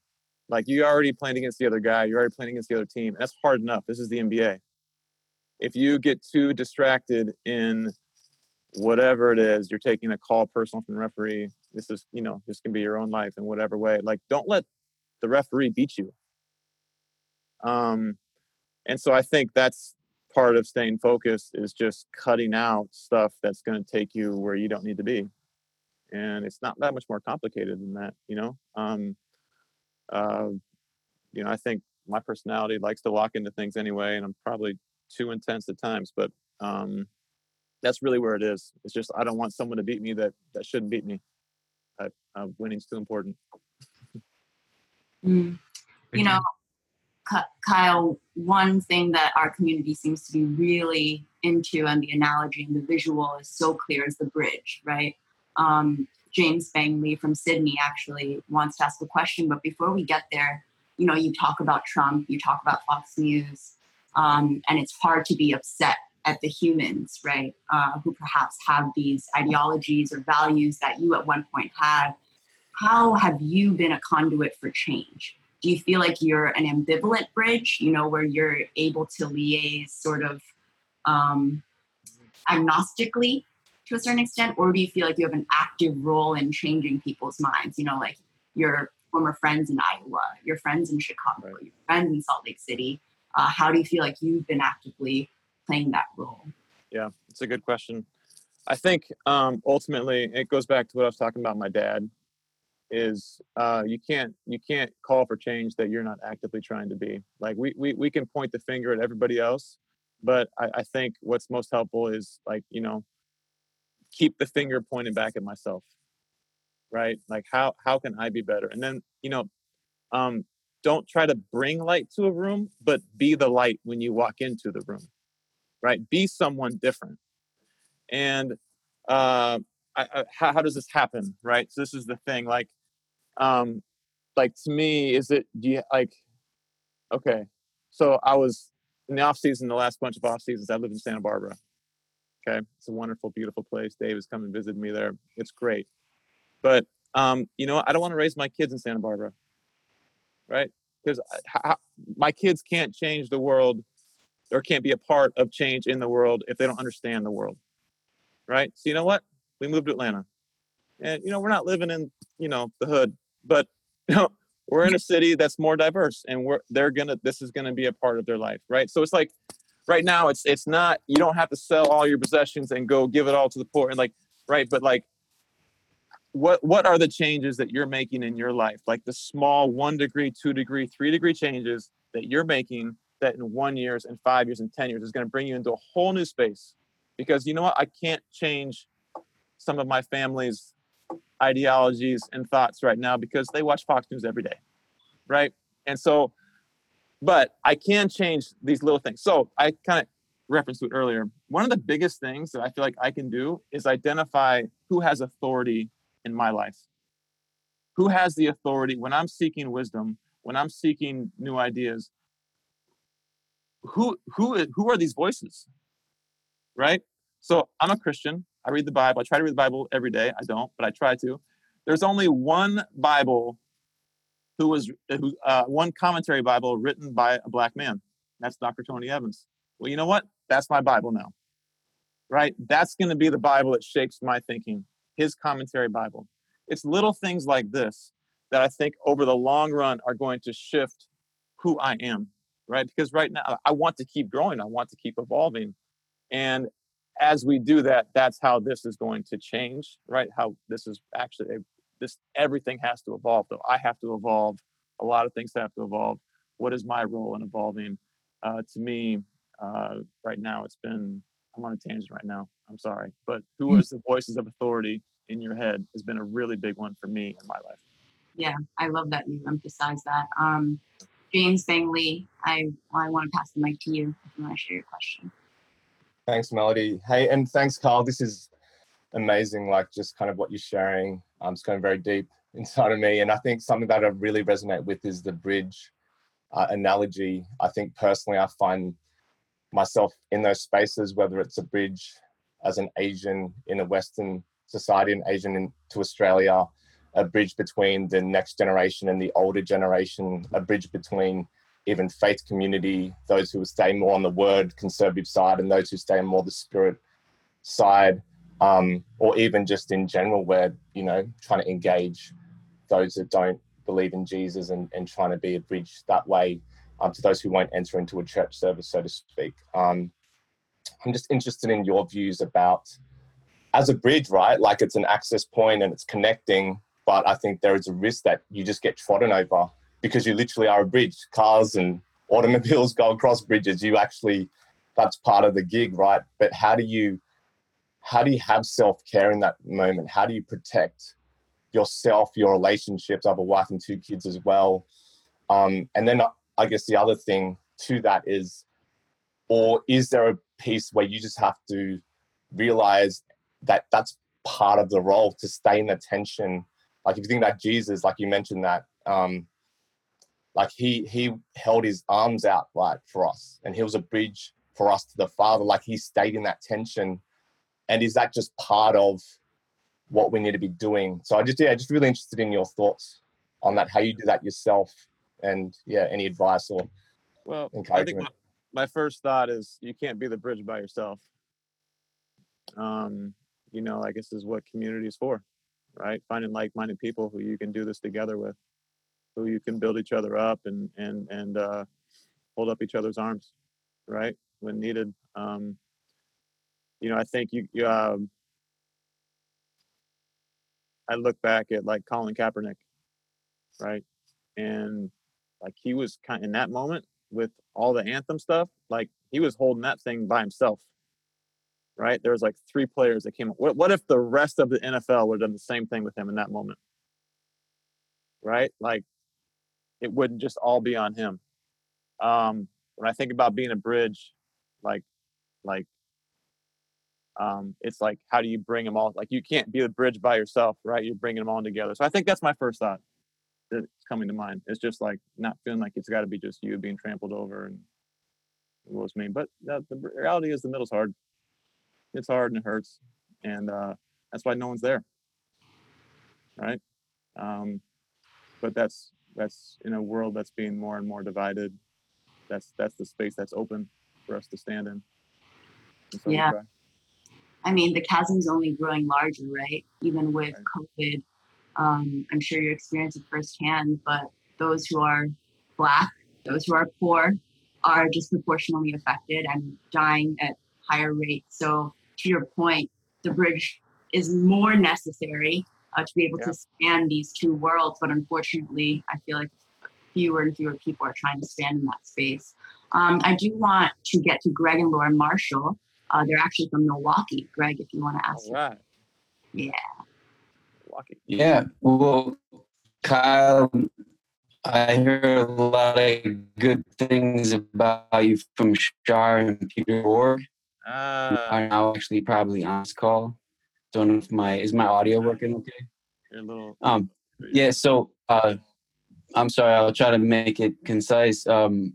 Like you already playing against the other guy. You're already playing against the other team. That's hard enough. This is the NBA if you get too distracted in whatever it is you're taking a call personal from the referee this is you know this can be your own life in whatever way like don't let the referee beat you um and so i think that's part of staying focused is just cutting out stuff that's going to take you where you don't need to be and it's not that much more complicated than that you know um uh you know i think my personality likes to walk into things anyway and i'm probably too intense at times, but um, that's really where it is. It's just I don't want someone to beat me that that shouldn't beat me. Uh, uh, winning's too important. Mm. You know, Kyle, one thing that our community seems to be really into, and the analogy and the visual is so clear, is the bridge, right? Um, James Bangley from Sydney actually wants to ask a question, but before we get there, you know, you talk about Trump, you talk about Fox News, um, and it's hard to be upset at the humans, right, uh, who perhaps have these ideologies or values that you at one point had. How have you been a conduit for change? Do you feel like you're an ambivalent bridge, you know, where you're able to liaise sort of um, agnostically to a certain extent, or do you feel like you have an active role in changing people's minds? You know, like your former friends in Iowa, your friends in Chicago, Right. your friends in Salt Lake City. Uh, how do you feel like you've been actively playing that role? Yeah, it's a good question. I think um, ultimately it goes back to what I was talking about. My dad is uh, you can't you can't call for change that you're not actively trying to be. Like we we we can point the finger at everybody else, but I, I think what's most helpful is like you know keep the finger pointed back at myself, right? Like how how can I be better? And then you know um, don't try to bring light to a room, but be the light when you walk into the room right? Be someone different. And uh, I, I, how, how does this happen, right? So this is the thing. Like, um, like to me, is it do you like? Okay, so I was in the off season, the last bunch of off seasons. I lived in Santa Barbara. Okay, it's a wonderful, beautiful place. Dave has come and visited me there. It's great, but um, you know. I don't want to raise my kids in Santa Barbara, right? Because my kids can't change the world or can't be a part of change in the world if they don't understand the world right so you know what we moved to atlanta and you know we're not living in you know the hood but you know we're in a city that's more diverse and we're they're gonna this is gonna be a part of their life right so it's like right now it's it's not you don't have to sell all your possessions and go give it all to the poor and like right but like what what are the changes that you're making in your life like the small one degree two degree three degree changes that you're making that in one years and five years and 10 years is going to bring you into a whole new space. Because you know what? I can't change some of my family's ideologies and thoughts right now because they watch Fox News every day. Right. And so, but I can change these little things. So I kind of referenced it earlier. One of the biggest things that I feel like I can do is identify who has authority in my life. Who has the authority when I'm seeking wisdom, when I'm seeking new ideas, who who who are these voices right so i'm a christian i read the bible. I try to read the bible every day. I don't but i try to. There's only one bible who was who uh, one commentary bible written by a black man. That's dr tony evans. Well you know what? That's my bible now. Right? That's going to be the bible that shapes my thinking his commentary bible. It's little things like this that i think over the long run are going to shift who i am right? Because right now I want to keep growing, I want to keep evolving. And as we do that, that's how this is going to change, right? How this is actually this everything has to evolve though. I have to evolve. A lot of things have to evolve. What is my role in evolving? Uh, to me, uh, right now, it's been I'm on a tangent right now. I'm sorry, but who is the voices of authority in your head has been a really big one for me in my life. Yeah, I love that you emphasize that. Um, James Bangley, I I want to pass the mic to you if you want to share your question. Thanks, Melody. Hey, and thanks, Carl. This is amazing. Like just kind of what you're sharing. Um, it's going very deep inside of me, and I think something that I really resonate with is the bridge uh, analogy. I think personally, I find myself in those spaces, whether it's a bridge as an Asian in a Western society, an Asian in, to Australia, a bridge between the next generation and the older generation, a bridge between even faith community, those who stay more on the word conservative side and those who stay more the spirit side, um, or even just in general, where, you know, trying to engage those that don't believe in Jesus and, and trying to be a bridge that way um, to those who won't enter into a church service, so to speak. Um, I'm just interested in your views about as a bridge, right? Like it's an access point and it's connecting, but I think there is a risk that you just get trodden over because you literally are a bridge. Cars and automobiles go across bridges. You actually, that's part of the gig, right? But how do you, how do you have self care in that moment? How do you protect yourself, your relationships? I have a wife and two kids as well. Um, and then I guess the other thing to that is, or is there a piece where you just have to realize that that's part of the role to stay in the tension? Like if you think about Jesus, like you mentioned that, um, like he he held his arms out like for us, and he was a bridge for us to the Father? Like he stayed in that tension, and is that just part of what we need to be doing? So I just yeah, just really interested in your thoughts on that, how you do that yourself, and yeah, any advice or Well, I think my, my first thought is you can't be the bridge by yourself. Um, you know, I guess is what community is for, right? Finding like-minded people who you can do this together with, who you can build each other up and and and uh, hold up each other's arms, right when needed. Um, you know, I think you, you um, I look back at like Colin Kaepernick, right, and like he was kind in that moment with all the anthem stuff, like he was holding that thing by himself. Right? There was like three players that came. What what if the rest of the NFL would have done the same thing with him in that moment? Right? Like it wouldn't just all be on him. Um, when I think about being a bridge, like like um, it's like how do you bring them all? Like you can't be the bridge by yourself, right? You're bringing them all together. So I think that's my first thought that's coming to mind. It's just like not feeling like it's got to be just you being trampled over and what was me. But the, the reality is the middle's hard. It's hard and it hurts, and uh, that's why no one's there, right? Um, but that's that's in a world that's being more and more divided. That's that's the space that's open for us to stand in. So Yeah. I mean, the chasm's only growing larger, right? Even with COVID, um, I'm sure you experience it firsthand. But those who are black, those who are poor, are disproportionately affected and dying at higher rates. So, to your point, the bridge is more necessary uh, to be able Yeah. to span these two worlds. But unfortunately, I feel like fewer and fewer people are trying to stand in that space. Um, I do want to get to Greg and Lauren Marshall. Uh, they're actually from Milwaukee. Greg, if you want to ask. All right. Yeah. Milwaukee. Yeah, well, Kyle, I hear a lot of good things about you from Shar and Peter Org. Ah, I'm now actually probably on this call. Don't know if my is my audio working okay. you're a little. Um, yeah. So, uh, I'm sorry. I'll try to make it concise. Um,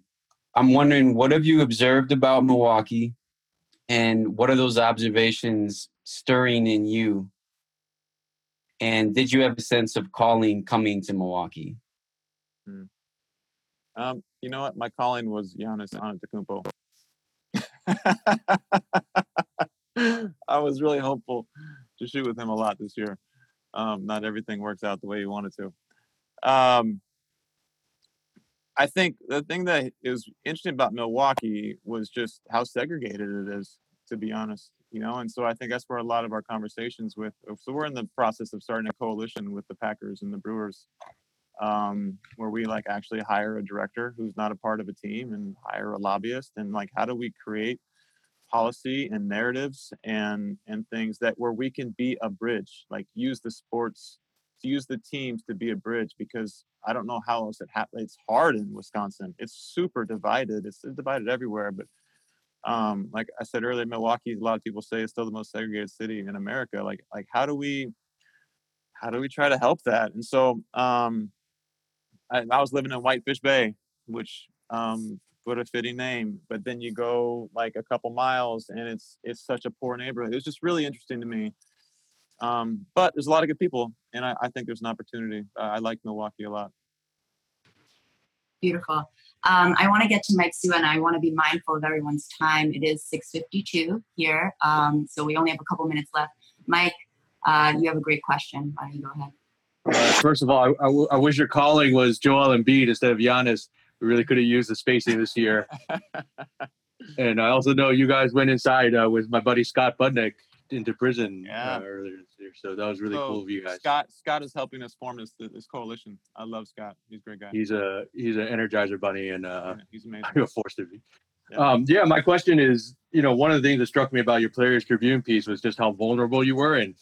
I'm wondering what have you observed about Milwaukee, and what are those observations stirring in you? And did you have a sense of calling coming to Milwaukee? Um, you know what? My calling was Giannis Antetokounmpo. I was really hopeful to shoot with him a lot this year. Um, not everything works out the way you want it to. Um, I think the thing that is interesting about Milwaukee was just how segregated it is, to be honest. You know, and so I think that's where a lot of our conversations with. So we're in the process of starting a coalition with the Packers and the Brewers um, where we like actually hire a director who's not a part of a team and hire a lobbyist and like how do we create policy and narratives and and things that where we can be a bridge like use the sports to use the teams to be a bridge because I don't know how else it happens. It's hard in Wisconsin. It's super divided. It's divided everywhere. But um, like I said earlier, Milwaukee. A lot of people say it's still the most segregated city in America. Like like how do we how do we try to help that? And so um, I, I was living in Whitefish Bay, which um, what a fitting name. But then you go like a couple miles, and it's it's such a poor neighborhood. It was just really interesting to me. Um, but there's a lot of good people, and I, I think there's an opportunity. Uh, I like Milwaukee a lot. Beautiful. Um, I want to get to Mike Sue, and I want to be mindful of everyone's time. It is 6:52 here, um, so we only have a couple minutes left. Mike, uh, you have a great question. Why don't you go ahead? Uh, first of all, I, I w- I wish your calling was Joel Embiid instead of Giannis. We really could have used the spacing this year. and I also know you guys went inside uh, with my buddy Scott Budnick into prison Yeah. uh, earlier this year. So that was really So, cool of you guys. Scott Scott is helping us form this this coalition. I love Scott. He's a great guy. He's a he's an energizer bunny, and uh, Yeah, he's amazing. I feel forced to be. Yeah. Um, yeah, my question is, you know, one of the things that struck me about your Players Tribune piece was just how vulnerable you were, and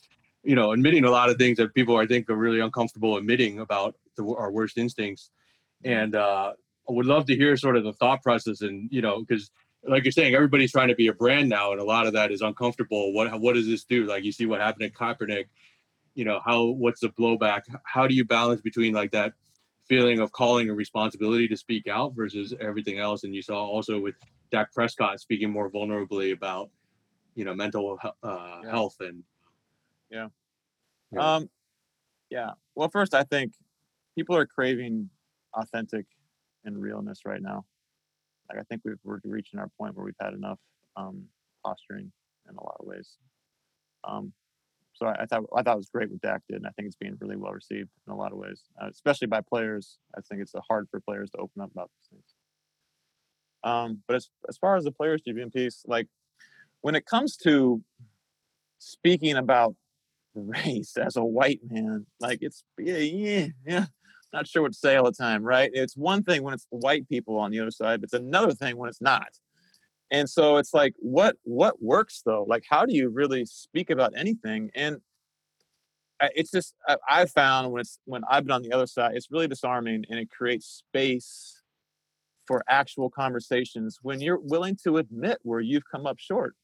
you know, admitting a lot of things that people I think are really uncomfortable admitting about the, our worst instincts. And uh, I would love to hear sort of the thought process, and you know, because like you're saying, everybody's trying to be a brand now, and a lot of that is uncomfortable. What what does this do? Like you see what happened at Kaepernick. You know, how what's the blowback? How do you balance between like that feeling of calling a responsibility to speak out versus everything else? And you saw also with Dak Prescott speaking more vulnerably about you know mental uh, Yeah. health and Yeah. Yeah. Um, yeah. Well, first, I think people are craving authentic and realness right now. Like, I think we've, we're reaching our point where we've had enough um, posturing in a lot of ways. Um, so I, I thought I thought it was great what Dak did, and I think it's being really well received in a lot of ways, uh, especially by players. I think it's hard for players to open up about these things. Um, but as as far as the players tribune piece, like when it comes to speaking about race as a white man. Like it's yeah, yeah, yeah. Not sure what to say all the time, right? It's one thing when it's white people on the other side, but it's another thing when it's not. And so it's like, what what works though? Like, how do you really speak about anything? And it's just I, I've found when it's when I've been on the other side, it's really disarming, and it creates space for actual conversations when you're willing to admit where you've come up short.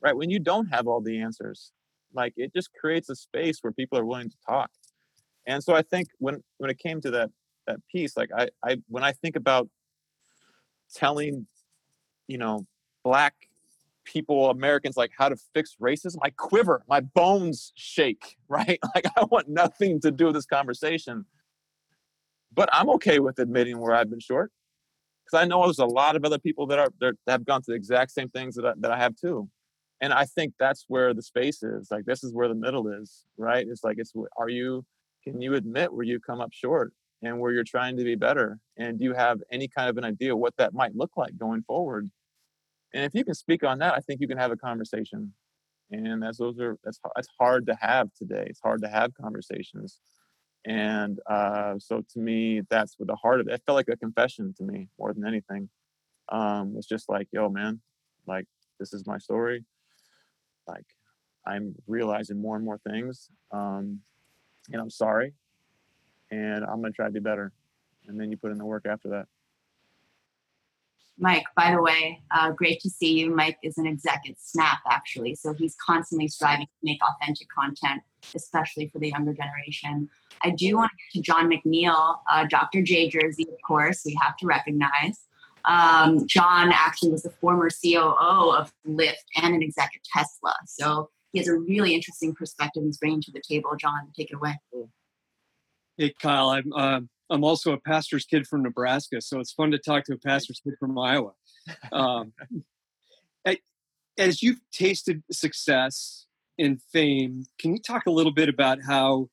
Right when you don't have all the answers, like it just creates a space where people are willing to talk and so i think when when it came to that that piece like i i when i think about telling you know black people americans like how to fix racism i quiver my bones shake right? Like i want nothing to do with this conversation. But i'm okay with admitting where i've been short because i know there's a lot of other people that are that have gone through the exact same things that I, that I have too. And i think that's where the space is like this is where the middle is right? It's like it's are you can you admit where you come up short and where you're trying to be better? And do you have any kind of an idea what that might look like going forward? And if you can speak on that i think you can have a conversation. And that's those are that's that's hard to have today. It's hard to have conversations. And uh, so to me that's what the heart of it, it felt like a confession to me more than anything. Um it's just like yo man like this is my story. Like i'm realizing more and more things. Um and i'm sorry and i'm going to try to be better and then you put in the work after that Mike, by the way, uh, great to see you. Mike is an exec at Snap, actually. So he's constantly striving to make authentic content, especially for the younger generation. I do want to get to Jon McNeill, uh, Dr. J Jersey, of course, we have to recognize. Um, Jon actually was the former COO of Lyft and an exec at Tesla. So he has a really interesting perspective he's bringing to the table. Jon, take it away. Hey, Kyle, I'm uh, I'm also a pastor's kid from Nebraska, so it's fun to talk to a pastor's kid from Iowa. Um, as you've tasted success and fame, can you talk a little bit about how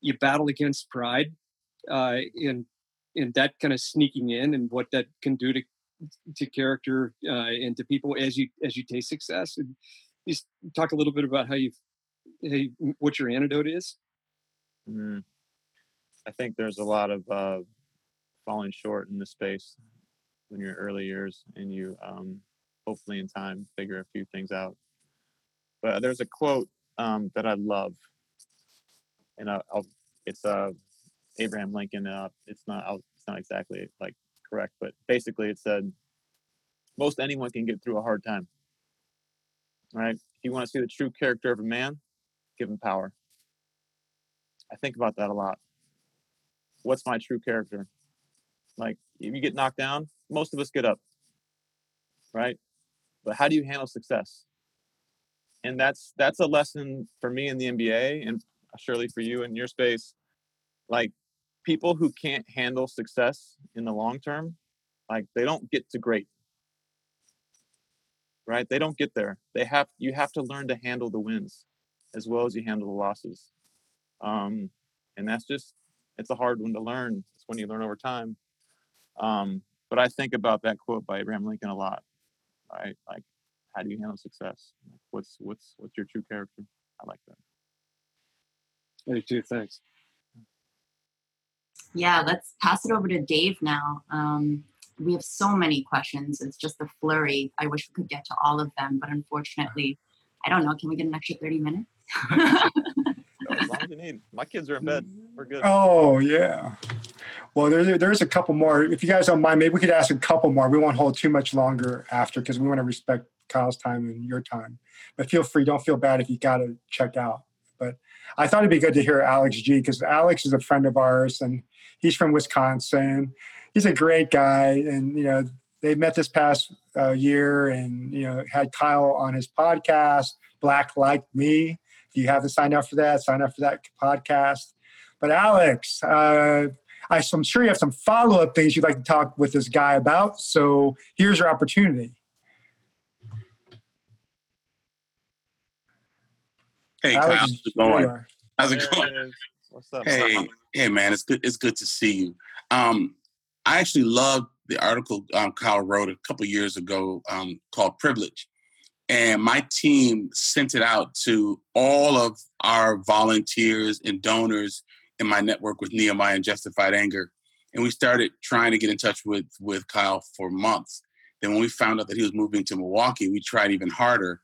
you battle against pride uh, and and that kind of sneaking in and what that can do to to character uh, and to people as you as you taste success? And just talk a little bit about how you how you, what your antidote is. Mm. I think there's a lot of uh, falling short in the space when you're early years and you um, hopefully in time figure a few things out. But there's a quote um, that I love, and I'll, I'll, it's uh, Abraham Lincoln. Uh, it's not I'll, it's not exactly like correct, but basically it said most anyone can get through a hard time. Right? If you want to see the true character of a man, give him power. I think about that a lot what's my true character? Like, if you get knocked down, most of us get up, right? But how do you handle success? And that's that's a lesson for me in the NBA, and surely for you in your space. Like, people who can't handle success in the long term, like they don't get to great, right? They don't get there. They have you have to learn to handle the wins as well as you handle the losses. Um, and that's just it's a hard one to learn. It's when you learn over time. Um, but I think about that quote by Abraham Lincoln a lot. Right? Like, how do you handle success? Like, what's what's what's your true character? I like that. I do too. Thanks. Yeah, let's pass it over to Dave now. Um, we have so many questions. It's just a flurry. I wish we could get to all of them, but unfortunately, I don't know. Can we get an extra 30 minutes? As long as you need. My kids are in bed. We're good. Oh yeah. Well, there's there's a couple more. If you guys don't mind, maybe we could ask a couple more. We won't hold too much longer after because we want to respect Kyle's time and your time. But feel free. Don't feel bad if you got to check out. But I thought it'd be good to hear Alex Gee because Alex is a friend of ours and he's from Wisconsin. He's a great guy, and you know they met this past uh, year, and you know had Kyle on his podcast, Black Like Me. If you haven't signed up for that, sign up for that podcast. But Alex, uh, I, I'm sure you have some follow up things you'd like to talk with this guy about. So here's your opportunity. Hey, Alex, Kyle, how's it going? How's it going? it is. What's up? Hey, hey, man, it's good. It's good to see you. Um, I actually loved the article um, Kyle wrote a couple years ago um, called "Privilege," and my team sent it out to all of our volunteers and donors in my network with Nehemiah and Justified Anger, and we started trying to get in touch with with Kyle for months. Then when we found out that he was moving to Milwaukee, we tried even harder.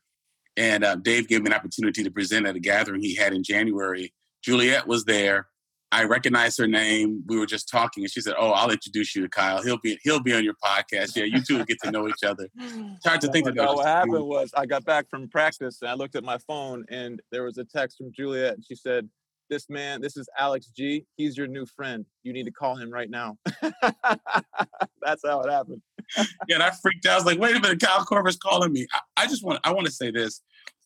And uh, Dave gave me an opportunity to present at a gathering he had in January. Juliet was there. I recognized her name. We were just talking, and she said, "Oh, I'll introduce you to Kyle. He'll be he'll be on your podcast. Yeah, you two will get to know each other." It's hard to think Oh that my was what happened cool. was I got back from practice and I looked at my phone and there was a text from Juliet and she said, "This man, this is Alex Gee. He's your new friend. You need to call him right now." That's how it happened. yeah, and I freaked out. I was like, "Wait a minute, Kyle Korver's calling me." I, I just want I want to say this.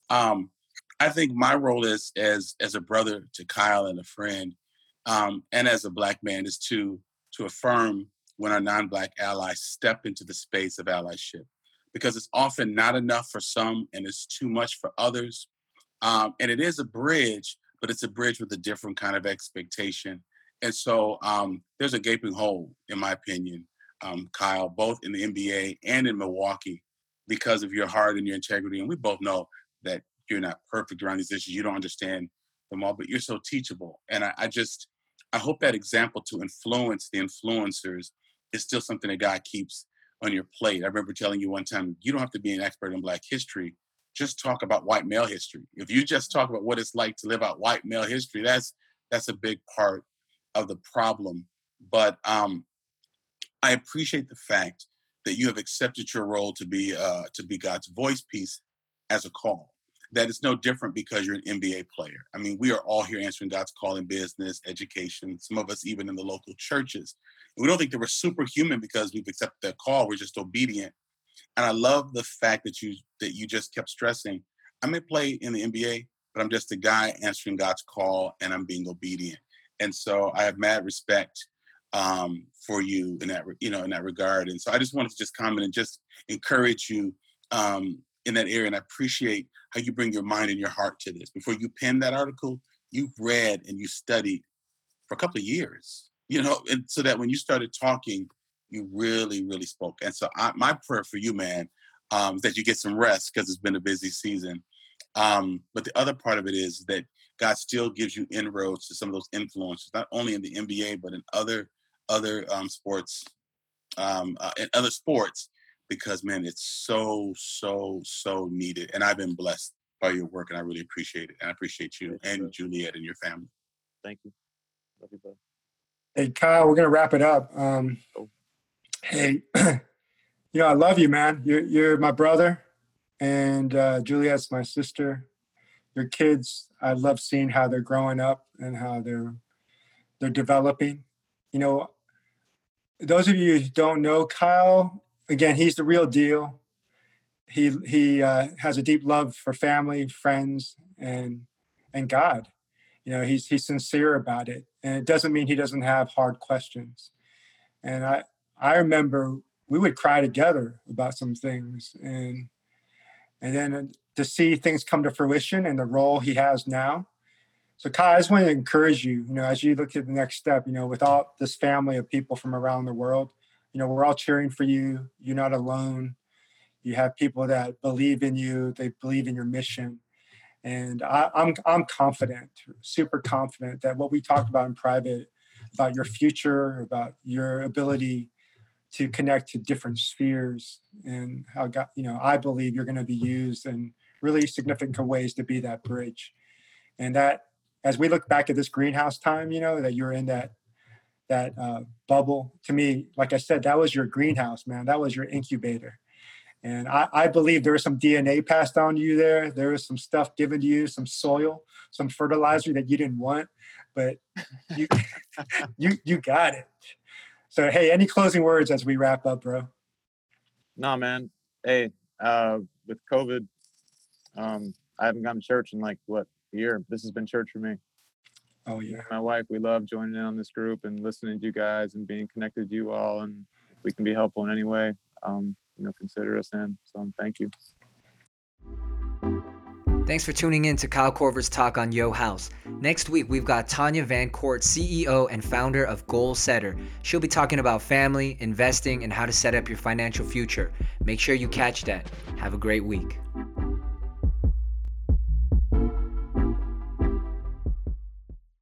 Um, I think my role is as as a brother to Kyle and a friend, um, and as a black man is to to affirm when our non-black allies step into the space of allyship, because it's often not enough for some and it's too much for others. Um, and it is a bridge, but it's a bridge with a different kind of expectation. And so um, there's a gaping hole, in my opinion, um, Kyle, both in the NBA and in Milwaukee, because of your heart and your integrity. And we both know that you're not perfect around these issues. You don't understand them all, but you're so teachable. And I, I just, I hope that example to influence the influencers is still something that God keeps on your plate. I remember telling you one time, you don't have to be an expert in Black history. Just talk about white male history. If you just talk about what it's like to live out white male history, that's that's a big part of the problem. But um, I appreciate the fact that you have accepted your role to be uh, to be God's voice piece as a call. That is no different because you're an NBA player. I mean, we are all here answering God's call in business, education. Some of us even in the local churches. And we don't think that we're superhuman because we've accepted that call. We're just obedient. And I love the fact that you that you just kept stressing. I may play in the NBA, but I'm just a guy answering God's call and I'm being obedient. And so I have mad respect um, for you in that, you know, in that regard. And so I just wanted to just comment and just encourage you um, in that area. And I appreciate how you bring your mind and your heart to this. Before you pen that article, you read and you studied for a couple of years, you know, and so that when you started talking, you really, really spoke. And so I, my prayer for you, man, um, is that you get some rest because it's been a busy season. Um, but the other part of it is that God still gives you inroads to some of those influences, not only in the NBA but in other other um, sports, um, uh, in other sports, because man, it's so so so needed. And I've been blessed by your work, and I really appreciate it. And I appreciate you Thank you, and Juliet and your family. Thank you. Love you, bud. Hey, Kyle, we're gonna wrap it up. Um, Oh. hey, you know I love you, man. You're you're my brother, and uh, Juliet's my sister. Your kids, I love seeing how they're growing up and how they're they're developing. You know, those of you who don't know Kyle, again, he's the real deal. He he uh, has a deep love for family, friends, and and God. You know, he's he's sincere about it, and it doesn't mean he doesn't have hard questions. And I I remember we would cry together about some things, and and then to see things come to fruition and the role he has now. So, Kai, I just want to encourage you, you know, as you look at the next step, you know, with all this family of people from around the world, you know, we're all cheering for you. You're not alone. You have people that believe in you, they believe in your mission. And I, I'm, I'm confident, super confident that what we talked about in private about your future, about your ability to connect to different spheres and how God, you know, I believe you're going to be used in really significant ways to be that bridge. And that, as we look back at this greenhouse time, you know, that you're in that that uh, bubble. To me, like I said, that was your greenhouse, man. That was your incubator. And I, I believe there was some DNA passed on to you there. There was some stuff given to you, some soil, some fertilizer that you didn't want, but you you you got it. So hey, any closing words as we wrap up, bro? nah man. Hey, uh, with COVID, um, I haven't gone to church in like what a year. This has been church for me. Oh yeah. My wife, we love joining in on this group and listening to you guys and being connected to you all. And we can be helpful in any way, um, you know, consider us in. So thank you. Thanks for tuning in to Kyle Korver's talk on Yo House. Next week, we've got Tanya Van Court, CEO and founder of GoalSetter. She'll be talking about family, investing, and how to set up your financial future. Make sure you catch that. Have a great week.